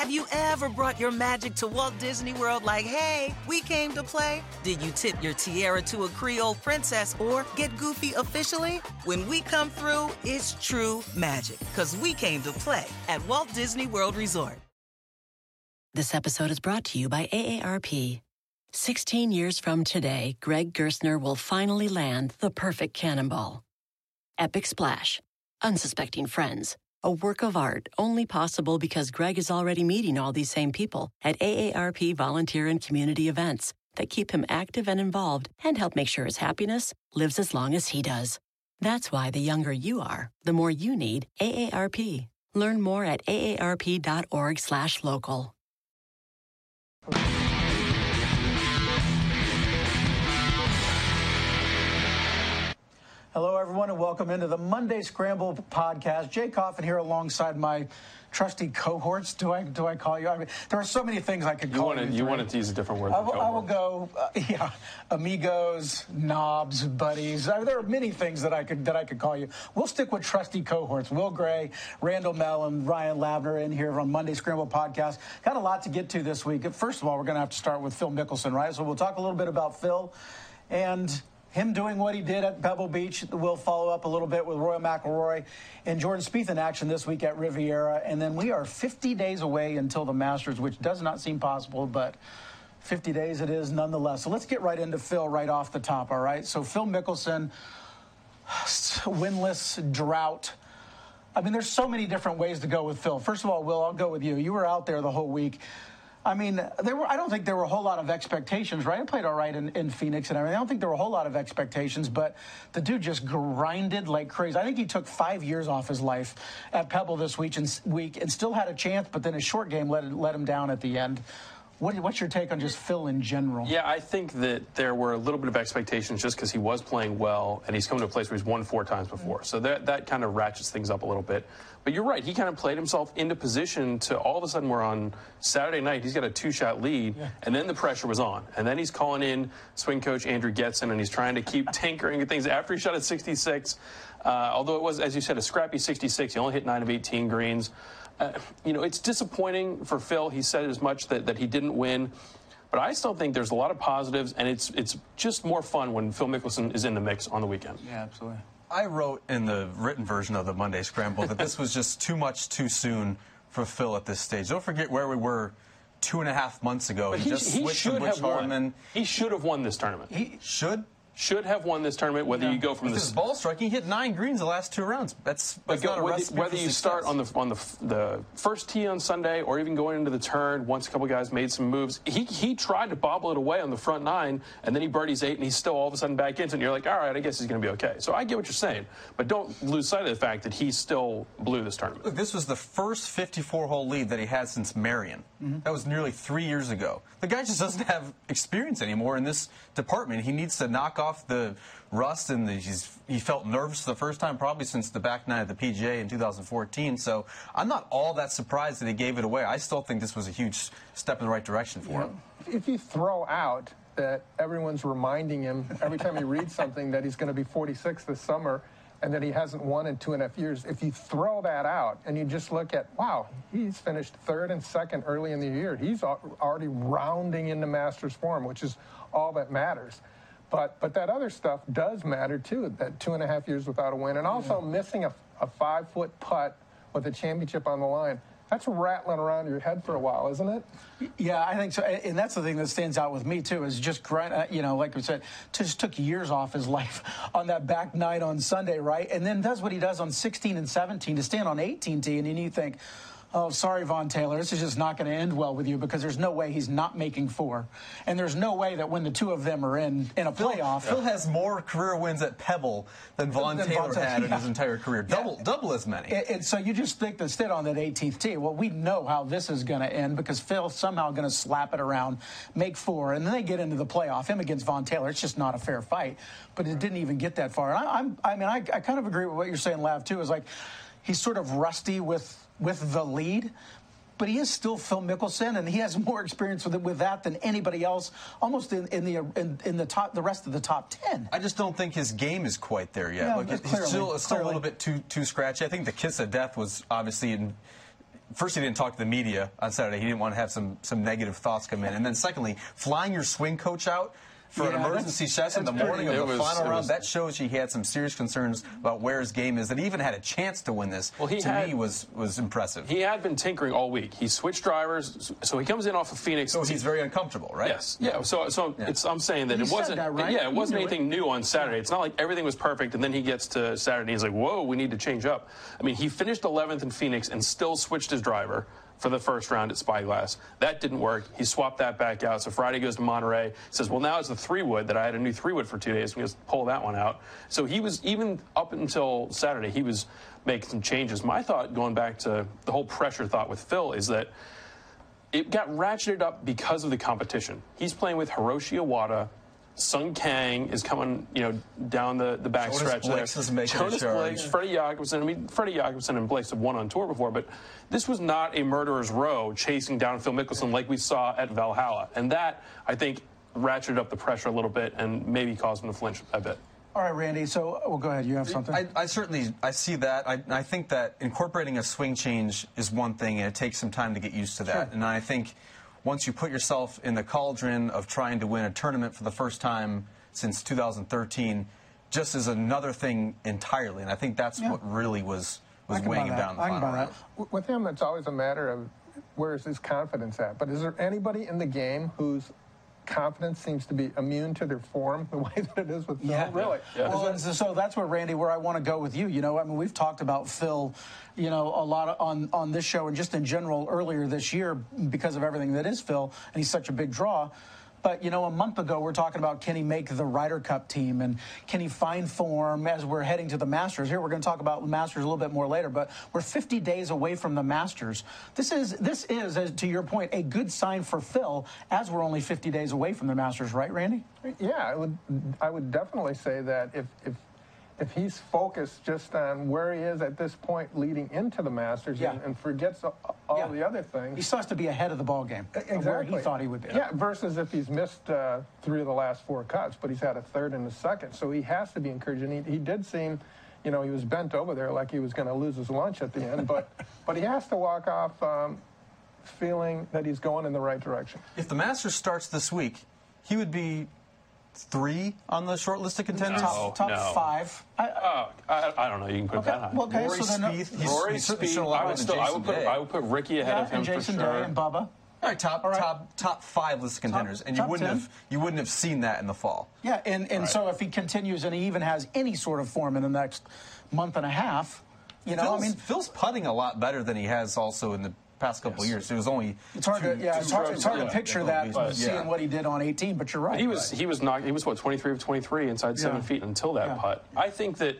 Have you ever brought your magic to Walt Disney World like, hey, we came to play? Did you tip your tiara to a Creole princess or get goofy officially? When we come through, it's true magic because we came to play at Walt Disney World Resort. This episode is brought to you by AARP. 16 years from today, Greg Gerstner will finally land the perfect cannonball. Epic Splash. Unsuspecting Friends. A work of art only possible because Greg is already meeting all these same people at AARP volunteer and community events that keep him active and involved and help make sure his happiness lives as long as he does. That's why the younger you are, the more you need AARP. Learn more at aarp.org/local. Hello, everyone, and welcome into the Monday Scramble podcast. Jay Coffin here alongside my trusty cohorts. Do I do I call you? I mean, there are so many things I could You call wanted you. you wanted to use a different word. I will, I will go, uh, yeah, amigos, knobs, buddies. I there are many things that I could that I could call you. We'll stick with trusty cohorts. Will Gray, Randall Mellon, Ryan Lavner in here on Monday Scramble podcast. Got a lot to get to this week. First of all, we're going to have to start with Phil Mickelson, right? So we'll talk a little bit about Phil and him doing what he did at Pebble Beach. We'll follow up a little bit with Rory McIlroy and Jordan Spieth in action this week at Riviera. And then we are 50 days away until the Masters, which does not seem possible, but 50 days it is nonetheless. So let's get right into Phil right off the top, all right? So Phil Mickelson, winless drought. I mean, there's so many different ways to go with Phil. First of all, Will, I'll go with you. You were out there the whole week. I mean, there were. I don't think there were a whole lot of expectations, right? I played all right in, in Phoenix and everything. I don't think there were a whole lot of expectations, but the dude just grinded like crazy. I think he took five years off his life at Pebble this week and, week and still had a chance, but then his short game let, let him down at the end. What, what's your take on just Phil in general? Yeah, I think that there were a little bit of expectations just because he was playing well and he's come to a place where he's won four times before. So that, that kind of ratchets things up a little bit. But you're right, he kind of played himself into position to all of a sudden we're on Saturday night, he's got a two shot lead, and then the pressure was on. And then he's calling in swing coach Andrew Getson and he's trying to keep tinkering at things after he shot at 66. Uh, although it was, as you said, a scrappy 66, he only hit 9 of 18 greens. Uh, you know, it's disappointing for Phil. He said as much that, that he didn't win. But I still think there's a lot of positives, and it's it's just more fun when Phil Mickelson is in the mix on the weekend. Yeah, absolutely. I wrote in the written version of the Monday Scramble that this was just too much too soon for Phil at this stage. Don't forget where we were two and a half months ago. But he he, just he switched from should Butch have won. Harmon. He should have won this tournament. He, Should. Should have won this tournament. Whether you go from With the his ball striking, he hit nine greens the last two rounds. That's, that's go, not a whether, whether for you start on the on the the first tee on Sunday or even going into the turn, once a couple guys made some moves, he he tried to bobble it away on the front nine, and then he birdies eight, and he's still all of a sudden back into it. And you're like, all right, I guess he's going to be okay. So I get what you're saying, but don't lose sight of the fact that he still blew this tournament. Look, this was the first 54 hole lead that he had since Merion. Mm-hmm. That was nearly three years ago. The guy just doesn't have experience anymore in this department. He needs to knock off the rust, and the, he's, he felt nervous for the first time probably since the back nine of the PGA in 2014. So I'm not all that surprised that he gave it away. I still think this was a huge step in the right direction for him. if you throw out that everyone's reminding him every time he reads something that he's going to be 46 this summer and that he hasn't won in two and a half years, if you throw that out and you just look at, wow, he's finished third and second early in the year, he's already rounding into Masters form, which is all that matters. But, but that other stuff does matter too, that two and a half years without a win, and also missing a, a five foot putt with a championship on the line. That's rattling around your head for a while, isn't it? Yeah, I think so, and and that's the thing that stands out with me too. Is just grind, uh, you know, like we said, just took years off his life on that back nine on Sunday, right? And then does what he does on 16 and 17 to stand on 18 tee, and then you think, oh, sorry, Vaughn Taylor, this is just not going to end well with you because there's no way he's not making four, and there's no way that when the two of them are in in a Phil, playoff, Phil has more career wins at Pebble than Vaughn Than Taylor Vaughn had in his entire career. Double, double as many. And, so you just think to sit on that 18th tee. Well, we know how this is going to end because Phil's somehow going to slap it around, make four, and then they get into the playoff. Him against Vaughn Taylor. It's just not a fair fight. But it didn't even get that far. And I, I'm, I mean, I, I kind of agree with what you're saying, Lav, too. Is like he's sort of rusty with with the lead. But he is still Phil Mickelson, and he has more experience with with that than anybody else, almost in, in the in, in the top the rest of the top ten. I just don't think his game is quite there yet. Yeah, Like, that's he's still, still a little bit too too scratchy. I think the kiss of death was obviously in first he didn't talk to the media on Saturday. He didn't want to have some some negative thoughts come in, and then secondly, flying your swing coach out for Yeah, an emergency that's- session the morning of the was- final round, was- that shows you he had some serious concerns about where his game is. That he even had a chance to win this. Well, he to had- me was was impressive. He had been tinkering all week. He switched drivers, so he comes in off of Phoenix. so he's very uncomfortable, right? Yes. Yeah. So, so it's, I'm saying that You it wasn't. that, right? Yeah, it wasn't knew it. anything new on Saturday. It's not like everything was perfect, and then he gets to Saturday, and he's like, "Whoa, we need to change up." I mean, he finished 11th in Phoenix and still switched his driver for the first round at Spyglass. That didn't work. He swapped that back out. So Friday goes to Monterey. Says, "Well, now it's the three wood that I had a new three wood for two days. We just pull that one out." So he was even up until Saturday. He was making some changes. My thought, going back to the whole pressure thought with Phil, is that it got ratcheted up because of the competition. He's playing with Hiroshi Iwata. Sung Kang is coming, you know, down the, the back Jonas stretch Blixt there. is making a Jonas charge. Blixt, Freddie Jacobson. I mean, Freddie Jacobson and Blixt have won on tour before, but this was not a murderer's row chasing down Phil Mickelson like we saw at Valhalla. And that, I think, ratcheted up the pressure a little bit and maybe caused him to flinch a bit. All right, Randy. So, well, go ahead. You have something. I, I certainly I see that. I, I think that incorporating a swing change is one thing, and it takes some time to get used to that. Sure. And I think once you put yourself in the cauldron of trying to win a tournament for the first time since 2013, just is another thing entirely. And I think that's Yeah. what really was was I can buy weighing him down. The I can final buy round. that. W- With him, it's always a matter of where is his confidence at. But is there anybody in the game whose confidence seems to be immune to their form the way that it is with Phil? Yeah. Really? Yeah. Well, and so, so that's where Randy, where I want to go with you. You know, I mean, we've talked about Phil, you know, a lot of, on on this show and just in general earlier this year because of everything that is Phil, and he's such a big draw. But you know, a month ago we're talking about can he make the Ryder Cup team and can he find form as we're heading to the Masters. Here we're going to talk about the Masters a little bit more later, but we're 50 days away from the Masters. This is this is, as to your point, a good sign for Phil as we're only 50 days away from the Masters, right, Randy? Yeah, I would. I would definitely say that if if if he's focused just on where he is at this point leading into the Masters Yeah. and, and forgets all Yeah. the other things. He has to be ahead of the ball game. Exactly. Where he thought he would be. Yeah, versus if he's missed uh, three of the last four cuts, but he's had a third and a second. So he has to be encouraged. And he, he did seem, you know, he was bent over there like he was going to lose his lunch at the end. But but he has to walk off um, feeling that he's going in the right direction. If the Masters starts this week, he would be three on the short list of contenders. Top, top no. five. I, Oh, I, I don't know. You can put okay, that high. well, okay, Rory so then, uh, Spieth, he's- Rory he's certainly Spieth, shown I would still, I Jason would put, Day. I would put Rickie ahead yeah, of him and Jason for sure. Day and Bubba. All right, top All right. top top five list of contenders, and you wouldn't 10. have you wouldn't have seen that in the fall. Yeah, and, and so if he continues and he even has any sort of form in the next month and a half, you know, Phil's, I mean, Phil's putting a lot better than he has also in the past couple of years. It was only it's hard to yeah, it's hard, it's hard to picture that But, seeing yeah. what he did on 18. But you're right. He was he was not he was what 23 of 23 inside seven feet until that Yeah. putt. I think that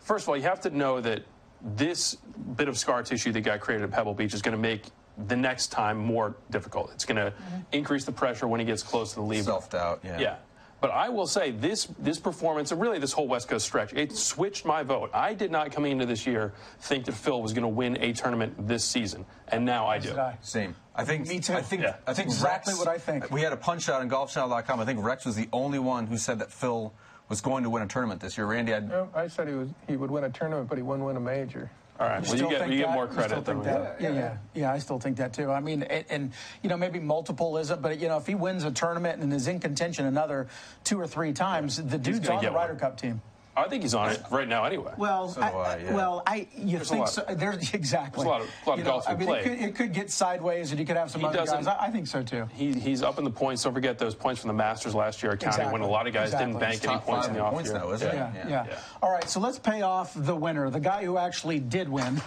first of all you have to know that this bit of scar tissue that got created at Pebble Beach is going to make the next time more difficult. It's going to Mm-hmm. increase the pressure when he gets close to the lead. Self doubt. Yeah. Yeah. But I will say this this performance and really this whole West Coast stretch, it switched my vote. I did not coming into this year think that Phil was going to win a tournament this season, and now I do. I? Same. I think. Me too. I think. Yeah. I think Exactly Rex- what I think. We had a punch out on GolfChannel.com. I think Rex was the only one who said that Phil was going to win a tournament this year. Randy, I'd, I said he was he would win a tournament, but he wouldn't win a major. All right. Well, you still get think you get that? more You still credit than think that? do. Yeah, yeah, yeah. I still think that too. I mean, and, and you know, maybe multiple isn't, but you know, if he wins a tournament and is in contention another two or three times, the dude's on the get one. Ryder Cup team. I think he's on it right now anyway. Well, So do I, yeah. well, I you There's a think lot- so? There's exactly there's a lot of- a lot of You know, golf I mean, play. it could, it could get sideways, and you could have some He other doesn't- guys. I, I think so too. He, he's up in the points. Don't forget those points from the Masters last year accounting when a lot of guys didn't bank He's any top points five in the in off points year. now, isn't he? Yeah, Yeah. yeah, Yeah. All right, so let's pay off the winner, the guy who actually did win,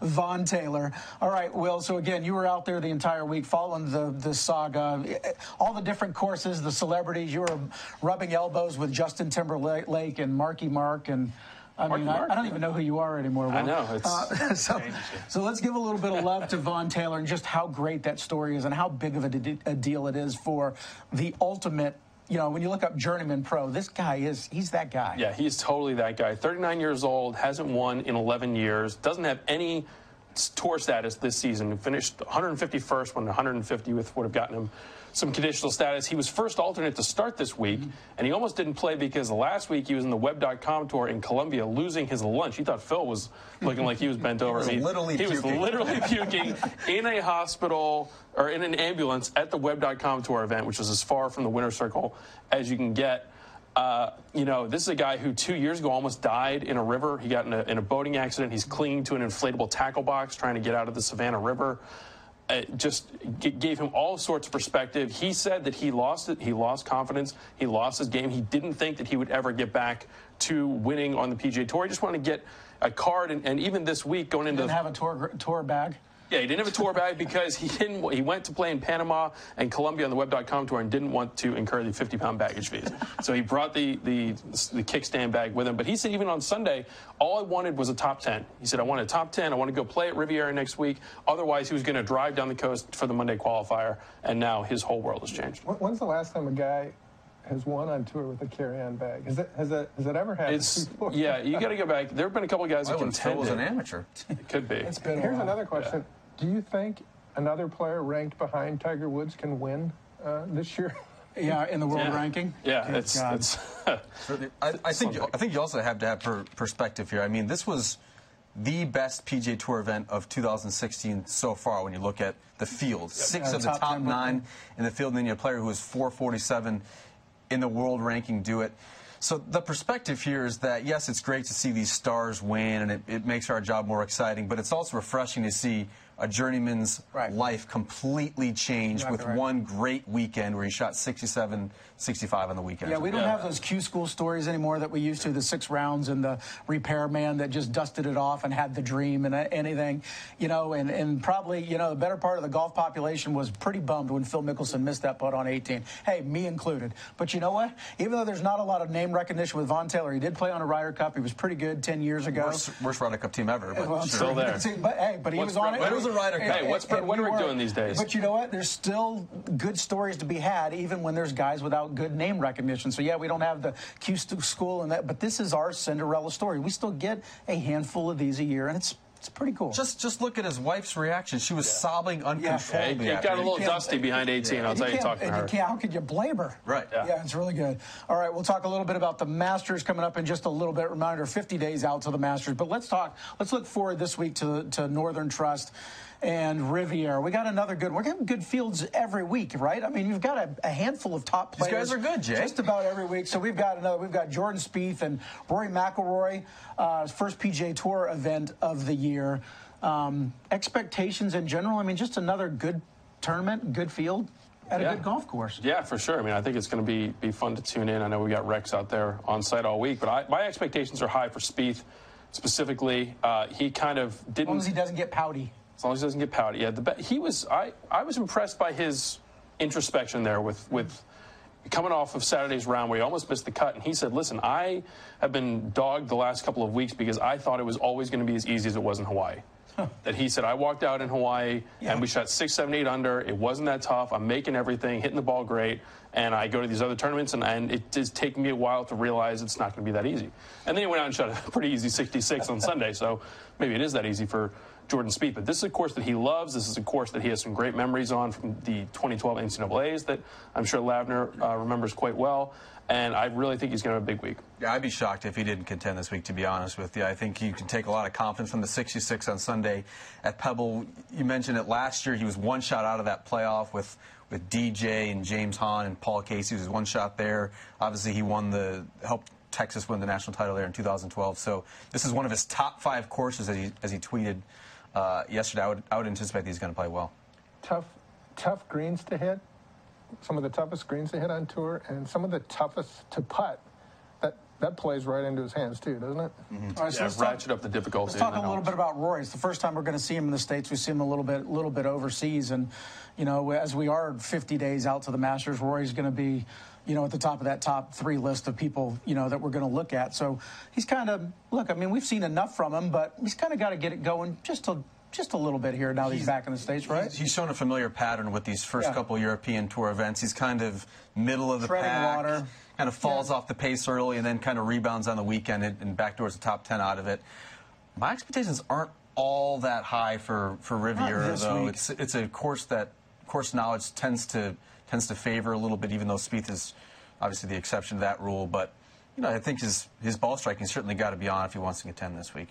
Vaughn Taylor. All right, Will. So again, you were out there the entire week following the the saga, all the different courses, the celebrities. You were rubbing elbows with Justin Timberlake and Marky Mark and. I Marky mean, I, Mark? I don't even know who you are anymore. Will. I know, it's- Uh, so, so let's give a little bit of love to Vaughn Taylor and just how great that story is and how big of a, de- a deal it is for the ultimate. You know, when you look up journeyman pro, this guy is, he's that guy. Yeah, he's totally that guy. 39 years old, hasn't won in 11 years, doesn't have any tour status this season. He finished 151st when 150th would have gotten him some conditional status. He was first alternate to start this week, mm-hmm. and he almost didn't play because last week he was in the Web.com tour in Colombia losing his lunch. He thought Phil was looking like he was bent over. he was literally he puking. was literally puking in a hospital or in an ambulance at the Web.com tour event, which was as far from the winner's circle as you can get. Uh, you know, this is a guy who two years ago almost died in a river. He got in a, in a boating accident. He's clinging to an inflatable tackle box trying to get out of the Savannah River. It just gave him all sorts of perspective. He said that he lost it. He lost confidence. He lost his game. He didn't think that he would ever get back to winning on the PGA Tour. He just wanted to get a card, and, and even this week going into didn't have a tour tour bag. Yeah, he didn't have a tour bag because he didn't. He went to play in Panama and Colombia on the Web.com tour and didn't want to incur the 50-pound baggage fees. so he brought the, the the kickstand bag with him. But he said even on Sunday, all I wanted was a top 10. He said I want a top 10. I want to go play at Riviera next week. Otherwise, he was going to drive down the coast for the Monday qualifier. And now his whole world has changed. When's the last time a guy has won on tour with a carry-on bag. Has that has that has that ever happened it's, before? Yeah, you got to go back. There have been a couple of guys that contended. was an amateur. It could be. It's been. Here's another question. Yeah. Do you think another player ranked behind Tiger Woods can win uh, this year? Yeah, in the world yeah. ranking. Yeah, Good it's. it's I, I think I think you also have to have per perspective here. I mean, this was the best PGA Tour event of 2016 so far. When you look at the field, six yeah, of the top, top nine in the field, and then you have a player who is 447 in the world ranking do it. So the perspective here is that yes, it's great to see these stars win, and it, it makes our job more exciting. But it's also refreshing to see a journeyman's right. life completely changed exactly with right. one great weekend where he shot 67, 65 on the weekend. Yeah, we don't yeah. have those Q school stories anymore that we used to, the six rounds and the repairman that just dusted it off and had the dream and anything, you know, and, and probably, you know, the better part of the golf population was pretty bummed when Phil Mickelson missed that putt on 18. Hey, me included. But you know what? Even though there's not a lot of name recognition with Vaughn Taylor, he did play on a Ryder Cup. He was pretty good 10 years ago. Worst, worst Ryder Cup team ever, but well, still there. But, hey, but he What's was on it. Was a Ryder Cup. Hey, what's what are we doing these days? But you know what? There's still good stories to be had, even when there's guys without good name recognition. So yeah, we don't have the Q school and that, but this is our Cinderella story. We still get a handful of these a year, and it's it's pretty cool. Just just look at his wife's reaction. She was yeah. sobbing uncontrollably. Yeah, it got a little dusty behind 18. Yeah. I'll tell you, talking to her. You how could you blame her? Right. Yeah. yeah, it's really good. All right, we'll talk a little bit about the Masters coming up in just a little bit. Reminder: 50 days out to the Masters. But let's talk. Let's look forward this week to to Northern Trust and Riviera. We got another good. We're getting good fields every week, right? I mean, you've got a, a handful of top players. These guys are good, Jay. Just about every week. So we've got another. We've got Jordan Spieth and Rory McIlroy, uh, first PGA Tour event of the year. Um, expectations in general. I mean, just another good tournament, good field at yeah. a good golf course. Yeah, for sure. I mean, I think it's going to be be fun to tune in. I know we got Rex out there on site all week, but I, my expectations are high for Spieth specifically. Uh, he kind of didn't. As long as he doesn't get pouty. As long as he doesn't get pouty. Yeah, the, he was. I I was impressed by his introspection there with with coming off of Saturday's round where he almost missed the cut, and he said, "Listen, I have been dogged the last couple of weeks because I thought it was always going to be as easy as it was in Hawaii." Huh. That he said, I walked out in Hawaii yeah. and we shot six, seven, eight under. It wasn't that tough. I'm making everything, hitting the ball great. And I go to these other tournaments, and, and it is taking me a while to realize it's not going to be that easy. And then he went out and shot a pretty easy 66 on Sunday. So maybe it is that easy for Jordan Spieth. But this is a course that he loves. This is a course that he has some great memories on from the 2012 NCAA's that I'm sure Lavner uh, remembers quite well. And I really think he's going to have a big week. Yeah, I'd be shocked if he didn't contend this week, to be honest with you. I think you can take a lot of confidence from the 66 on Sunday at Pebble. You mentioned it last year. He was one shot out of that playoff with with DJ and James Hahn and Paul Casey. He was one shot there. Obviously, he won the helped Texas win the national title there in 2012. So this is one of his top five courses, as he, as he tweeted uh, yesterday. I would, I would anticipate he's going to play well. Tough, tough greens to hit. Some of the toughest greens to hit on tour, and some of the toughest to putt. That that plays right into his hands too, doesn't it? Mm-hmm. All right, so yeah, let's ratchet talk, up the difficulty. Let's talk a little bit about Rory. It's the first time we're going to see him in the states. We see him a little bit, a little bit overseas, and you know, as we are 50 days out to the Masters, Rory's going to be you know, at the top of that top three list of people, you know, that we're going to look at. So he's kind of, look, I mean, we've seen enough from him, but he's kind of got to get it going just to just a little bit here now that he's, he's back in the States, right? He's shown a familiar pattern with these first yeah. couple European Tour events. He's kind of middle of the Treading pack. water. Kind of falls yeah. off the pace early and then kind of rebounds on the weekend and, and backdoors the top 10 out of it. My expectations aren't all that high for for Riviera though. week. It's it's a course that course knowledge tends to tends to favor a little bit, even though Spieth is obviously the exception to that rule. But you know, I think his his ball striking certainly got to be on if he wants to contend this week.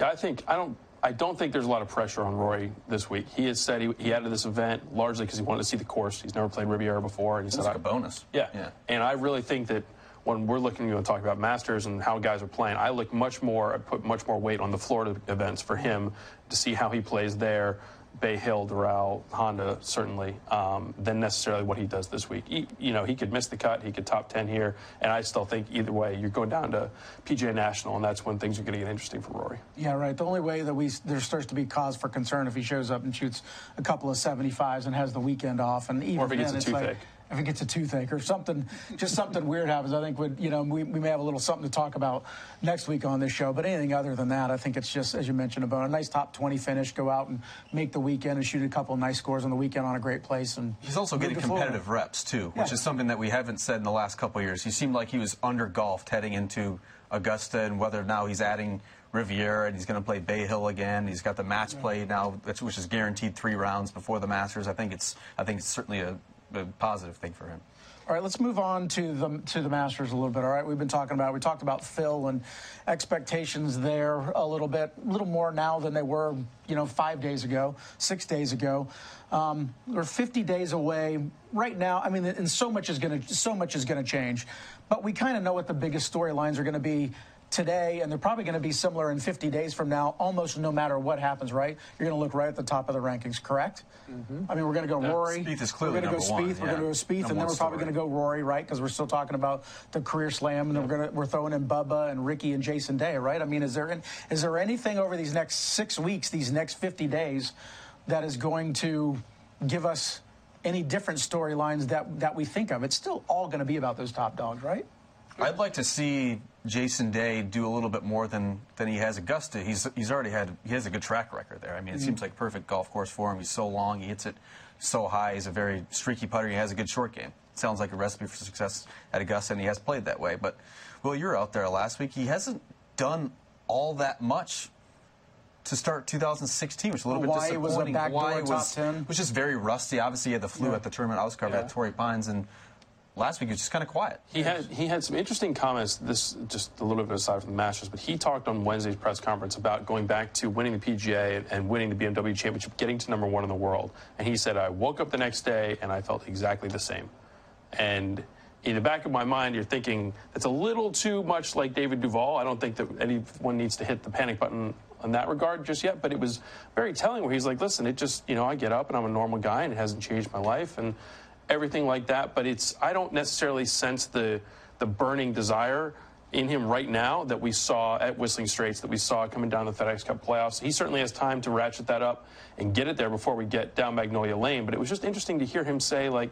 Yeah, I think I don't. I don't think there's a lot of pressure on Rory this week. He has said he, he added this event largely because he wanted to see the course. He's never played Riviera before, and he It's said, like I- a bonus. Yeah. Yeah. And I really think that when we're looking, you know, talking about Masters and how guys are playing, I look much more, I put much more weight on the Florida events for him to see how he plays there. Bay Hill, Doral, Honda, certainly, um, than necessarily what he does this week. He, you know, he could miss the cut, he could top 10 here, and I still think either way, you're going down to PGA National, and that's when things are going to get interesting for Rory. Yeah, right. The only way that we there starts to be cause for concern if he shows up and shoots a couple of 75s and has the weekend off, and even Or if he gets then, a it's like toothache. If he gets a toothache or something, just something weird happens. I think would you know we, we may have a little something to talk about next week on this show. But anything other than that, I think it's just as you mentioned about a nice top 20 finish, go out and make the weekend and shoot a couple of nice scores on the weekend on a great place. And He's also getting competitive reps too, which Yeah. is something that we haven't said in the last couple of years. He seemed like he was under golfed heading into Augusta, and whether now he's adding Riviera and he's going to play Bay Hill again. He's got the match play now, which which is guaranteed three rounds before the Masters. I think it's I think it's certainly a, a positive thing for him. All right, let's move on to the to the Masters a little bit. All right, we've been talking about we talked about Phil and expectations there a little bit, a little more now than they were, you know, five days ago, six days ago. Um, we're 50 days away right now. I mean, and so much is going to so much is going to change, but we kind of know what the biggest storylines are going to be today, and they're probably going to be similar in 50 days from now, almost no matter what happens. Right? You're going to look right at the top of the rankings, correct? Mm-hmm. I mean, we're going to go Rory. Spieth is clearly we're going to go one, Spieth. We're yeah. going to go Spieth, Number and then we're probably going to go Rory, right? Because we're still talking about the career slam, and then we're going to we're throwing in Bubba and Rickie and Jason Day, right? I mean, is there is there anything over these next six weeks, these next 50 days, that is going to give us any different storylines that that we think of? It's still all going to be about those top dogs, right? I'd like to see Jason Day do a little bit more than, than he has Augusta. He's he's already had he has a good track record there. I mean, it mm. seems like perfect golf course for him. He's so long, he hits it so high. He's a very streaky putter. He has a good short game. Sounds like a recipe for success at Augusta, and he has played that way. But well, you're out there last week. He hasn't done all that much to start 2016, which is a little Hawaii bit was a disappointing. backdoor Hawaii top was, 10. was just very rusty. Obviously, he had the flu Yeah. at the tournament I was covered Yeah. at Torrey Pines, and last week he was just kind of quiet. He had he had some interesting comments. This just a little bit aside from the Masters, but he talked on Wednesday's press conference about going back to winning the PGA and, and winning the BMW Championship, getting to number one in the world. And he said, "I woke up the next day and I felt exactly the same." And in the back of my mind, you're thinking that's a little too much like David Duval. I don't think that anyone needs to hit the panic button in that regard just yet. But it was very telling where he's like, "Listen, it just you know I get up and I'm a normal guy and it hasn't changed my life and everything like that." But it's I don't necessarily sense the the burning desire in him right now that we saw at Whistling Straits, that we saw coming down the FedEx Cup playoffs. He certainly has time to ratchet that up and get it there before we get down Magnolia Lane. But it was just interesting to hear him say, like,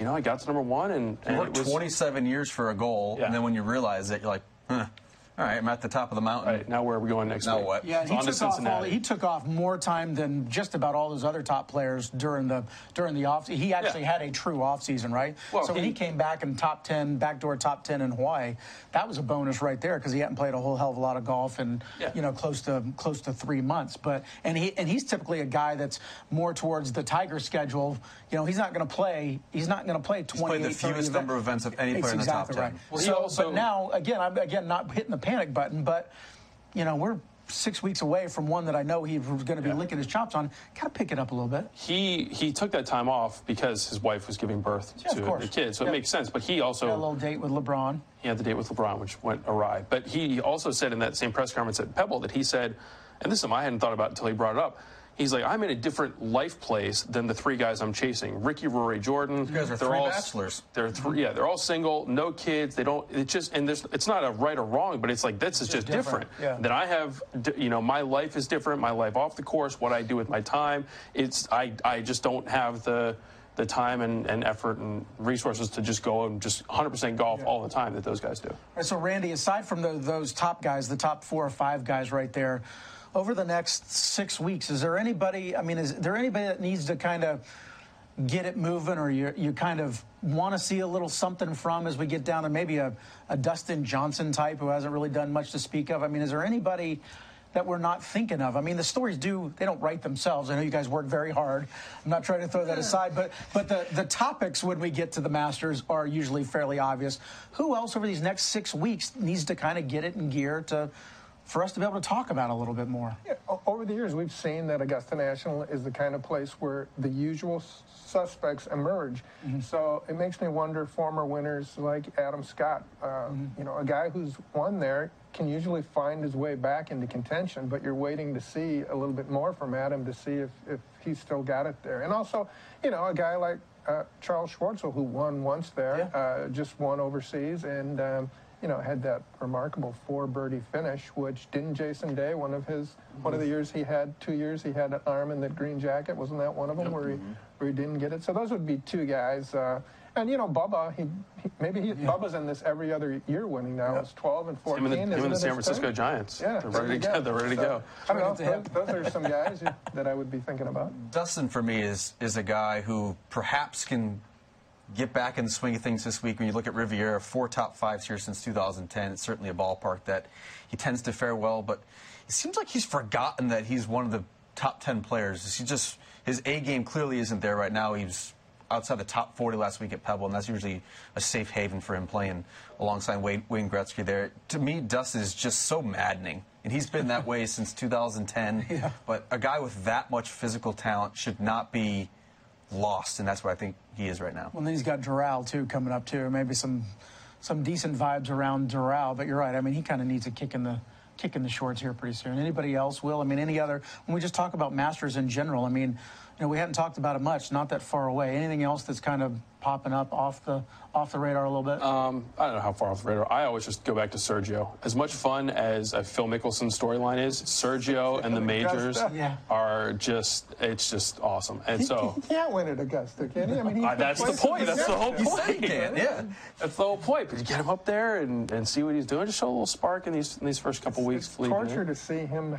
you know, I got to number one, and, You and worked it was 27 years for a goal, Yeah. and then when you realize it, you're like, huh, all right, I'm at the top of the mountain. Right now, where are we going next Now week? what? Yeah, It's he on to took off. All, he took off more time than just about all those other top players during the during the off. He actually Yeah. had a true off season, right? Well, so when he he- came back in top ten, backdoor top ten in Hawaii, that was a bonus right there because he hadn't played a whole hell of a lot of golf in Yeah. you know close to close to three months. But and he and he's typically a guy that's more towards the Tiger schedule. You know, he's not going to play. He's not going to play twenty. played the fewest number of events of any player in the top exactly 10. Right. Well, so, also- but now again, I'm again not hitting the panic button, but you know we're six weeks away from one that I know he was going to be Yeah. licking his chops on. Got to pick it up a little bit. he he took that time off because his wife was giving birth Yeah, to the kid, so Yeah. it makes sense. But he also Got a little date with LeBron. he had the date with LeBron, which went awry. But he also said in that same press conference at Pebble that he said, and this is something I hadn't thought about until he brought it up. He's like, I'm in a different life place than the three guys I'm chasing: Rickie, Rory, Jordan. You guys are they're three all bachelors. They're three. Yeah, they're all single, no kids. They don't. It's just and there's. It's not a right or wrong, but it's like this is just, just different, different. yeah. That I have. You know, my life is different. My life off the course, what I do with my time. It's I. I just don't have the the time and, and effort and resources to just go and just 100% golf all the time that those guys do. Right, so Randy, aside from the, those top guys, the top four or five guys right there, over the next six weeks, is there anybody? I mean, is there anybody that needs to kind of get it moving, or you you kind of want to see a little something from as we get down to maybe a, a Dustin Johnson type who hasn't really done much to speak of? I mean, is there anybody? that we're not thinking of? I mean, the stories do, they don't write themselves. I know you guys work very hard. I'm not trying to throw that aside, but, but the, the topics when we get to the Masters are usually fairly obvious. Who else over these next six weeks needs to kind of get it in gear to, for us to be able to talk about a little bit more? Yeah, over the years, we've seen that Augusta National is the kind of place where the usual suspects emerge. Mm-hmm. So it makes me wonder former winners like Adam Scott, uh, mm-hmm. you know, a guy who's won there can usually find his way back into contention, but you're waiting to see a little bit more from Adam to see if, if he's still got it there. And also, you know, a guy like uh, Charles Schwartzel, who won once there, yeah. uh, just won overseas, and um, you know had that remarkable four birdie finish, which didn't Jason Day one of his mm-hmm. one of the years he had two years he had an arm in that green jacket, wasn't that one of them yep. where he mm-hmm. where he didn't get it? So those would be two guys. Uh, and you know, Bubba, he, he maybe he, yeah. Bubba's in this every other year winning now. Yeah. It's 12 and 14. Him and the, him and the San Francisco Giants. Yeah, they're ready to go. They're ready to go. I don't know. Those, those are some guys that I would be thinking about. Dustin, for me, is is a guy who perhaps can get back in the swing of things this week. When you look at Riviera, four top fives here since 2010. It's certainly a ballpark that he tends to fare well, but it seems like he's forgotten that he's one of the top 10 players. He just his A game clearly isn't there right now. He's outside the top 40 last week at Pebble, and that's usually a safe haven for him playing alongside Wayne, Wayne Gretzky there. To me, Dustin is just so maddening, and he's been that way since 2010. Yeah. But a guy with that much physical talent should not be lost, and that's what I think he is right now. Well, then he's got Doral, too, coming up, too. Maybe some some decent vibes around Doral, but you're right. I mean, he kind of needs a kick in the kick in the shorts here pretty soon. Anybody else will? I mean, any other? When we just talk about Masters in general, I mean, you know, we hadn't talked about it much. Not that far away. Anything else that's kind of popping up off the off the radar a little bit? Um, I don't know how far off the radar. I always just go back to Sergio. As much fun as a Phil Mickelson storyline is, Sergio and the majors yeah. are just it's just awesome. And so he, can't win at Augusta, can he? I mean, uh, that's the point. That's the whole point. Yeah, that's the whole point. But you get him up there and, and see what he's doing. Just show a little spark in these in these first couple it's, weeks. It's torture to see him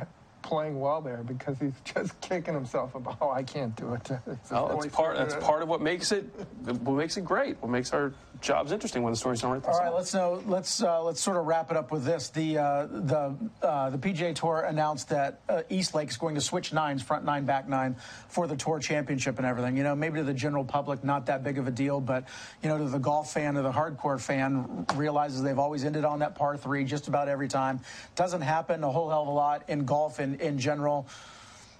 playing well there because he's just kicking himself about, oh, I can't do it. Oh, that's part. That's part of what makes it. What makes it great. What makes our jobs interesting when the stories don't themselves. All right, let's know. Let's uh, let's sort of wrap it up with this. The uh, the uh, the PGA Tour announced that uh, East Lake is going to switch nines, front nine, back nine, for the Tour Championship and everything. You know, maybe to the general public, not that big of a deal, but you know, to the golf fan, or the hardcore fan, realizes they've always ended on that par three just about every time. Doesn't happen a whole hell of a lot in golf in in general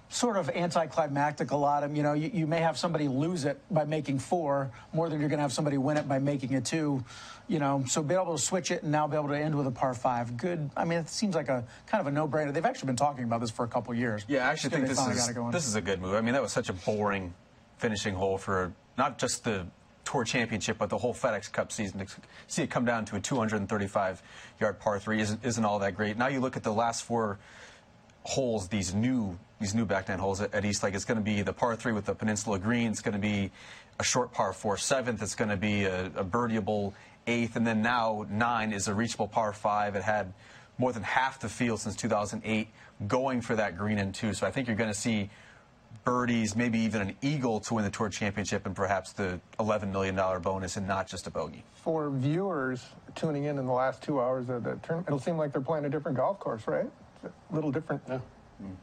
sort of anticlimactic a lot. of You know, you, you, may have somebody lose it by making four more than you're going to have somebody win it by making a two. You know, so be able to switch it and now be able to end with a par five. Good. I mean, it seems like a kind of a no-brainer. They've actually been talking about this for a couple years. Yeah, I actually think this is this is a good move. I mean, that was such a boring finishing hole for not just the Tour Championship, but the whole FedEx Cup season. To see it come down to a 235 yard par three isn't, isn't all that great. Now you look at the last four holes, these new these new back nine holes at, at East Lake. It's going to be the par three with the Peninsula Green. It's going to be a short par four seventh. It's going to be a, a birdieable eighth, and then now nine is a reachable par five. It had more than half the field since 2008 going for that green and two. So I think you're going to see birdies, maybe even an eagle to win the Tour Championship, and perhaps the $11 million bonus, and not just a bogey. For viewers tuning in in the last two hours of the tournament, it'll seem like they're playing a different golf course, right? It's a little different yeah.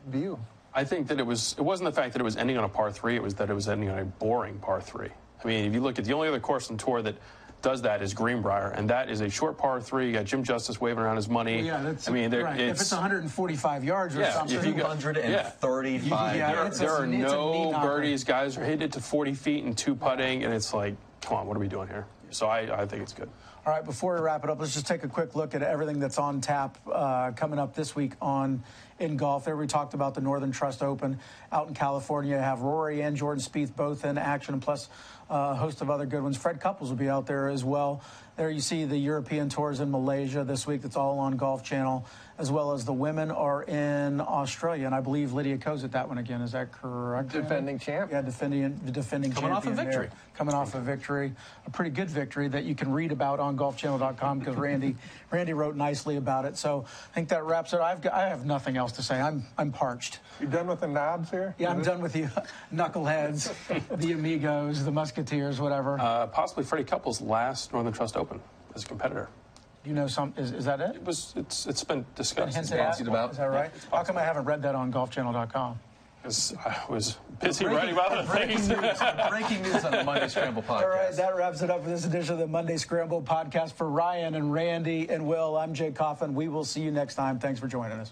view. I think that it was it wasn't the fact that it was ending on a par three, it was that it was ending on a boring par three. I mean, if you look at the only other course on tour that does that is Greenbrier, and that is a short par three. You got Jim Justice waving around his money. Well, yeah, that's, I mean, right. if it's 145 yards or yeah, something, if you 135. Yeah, there, there are no birdies. Guys are hit it to 40 feet and two putting, and it's like, come on, what are we doing here? So I, I think it's good. All right, before we wrap it up, let's just take a quick look at everything that's on tap uh, coming up this week on in golf. There we talked about the Northern Trust Open out in California. Have Rory and Jordan Spieth both in action, plus uh, a host of other good ones. Fred Couples will be out there as well. There you see the European tours in Malaysia this week. That's all on Golf Channel as well as the women are in Australia, and I believe Lydia Ko's at that one again. Is that correct? Defending champ. Yeah, defending the defending coming champion. Coming off a victory. There. Coming off a victory, a pretty good victory that you can read about on GolfChannel.com because Randy Randy wrote nicely about it. So I think that wraps it. I've got, I have nothing else to say. I'm I'm parched. You done with the knobs here? Yeah, I'm done with you, knuckleheads, the amigos, the musketeers, whatever. Uh, possibly Freddie Couples' last Northern Trust Open as a competitor. Do you know some? Is, is that it? It was. It's. It's been discussed. Hinted at? Fancied about. Is that right? How come I haven't read that on GolfChannel.com? Because I was busy writing about other breaking things. news, breaking news on the Monday Scramble podcast. All right, that wraps it up for this edition of the Monday Scramble podcast. For Ryan and Randy and Will, I'm Jay Coffin. We will see you next time. Thanks for joining us.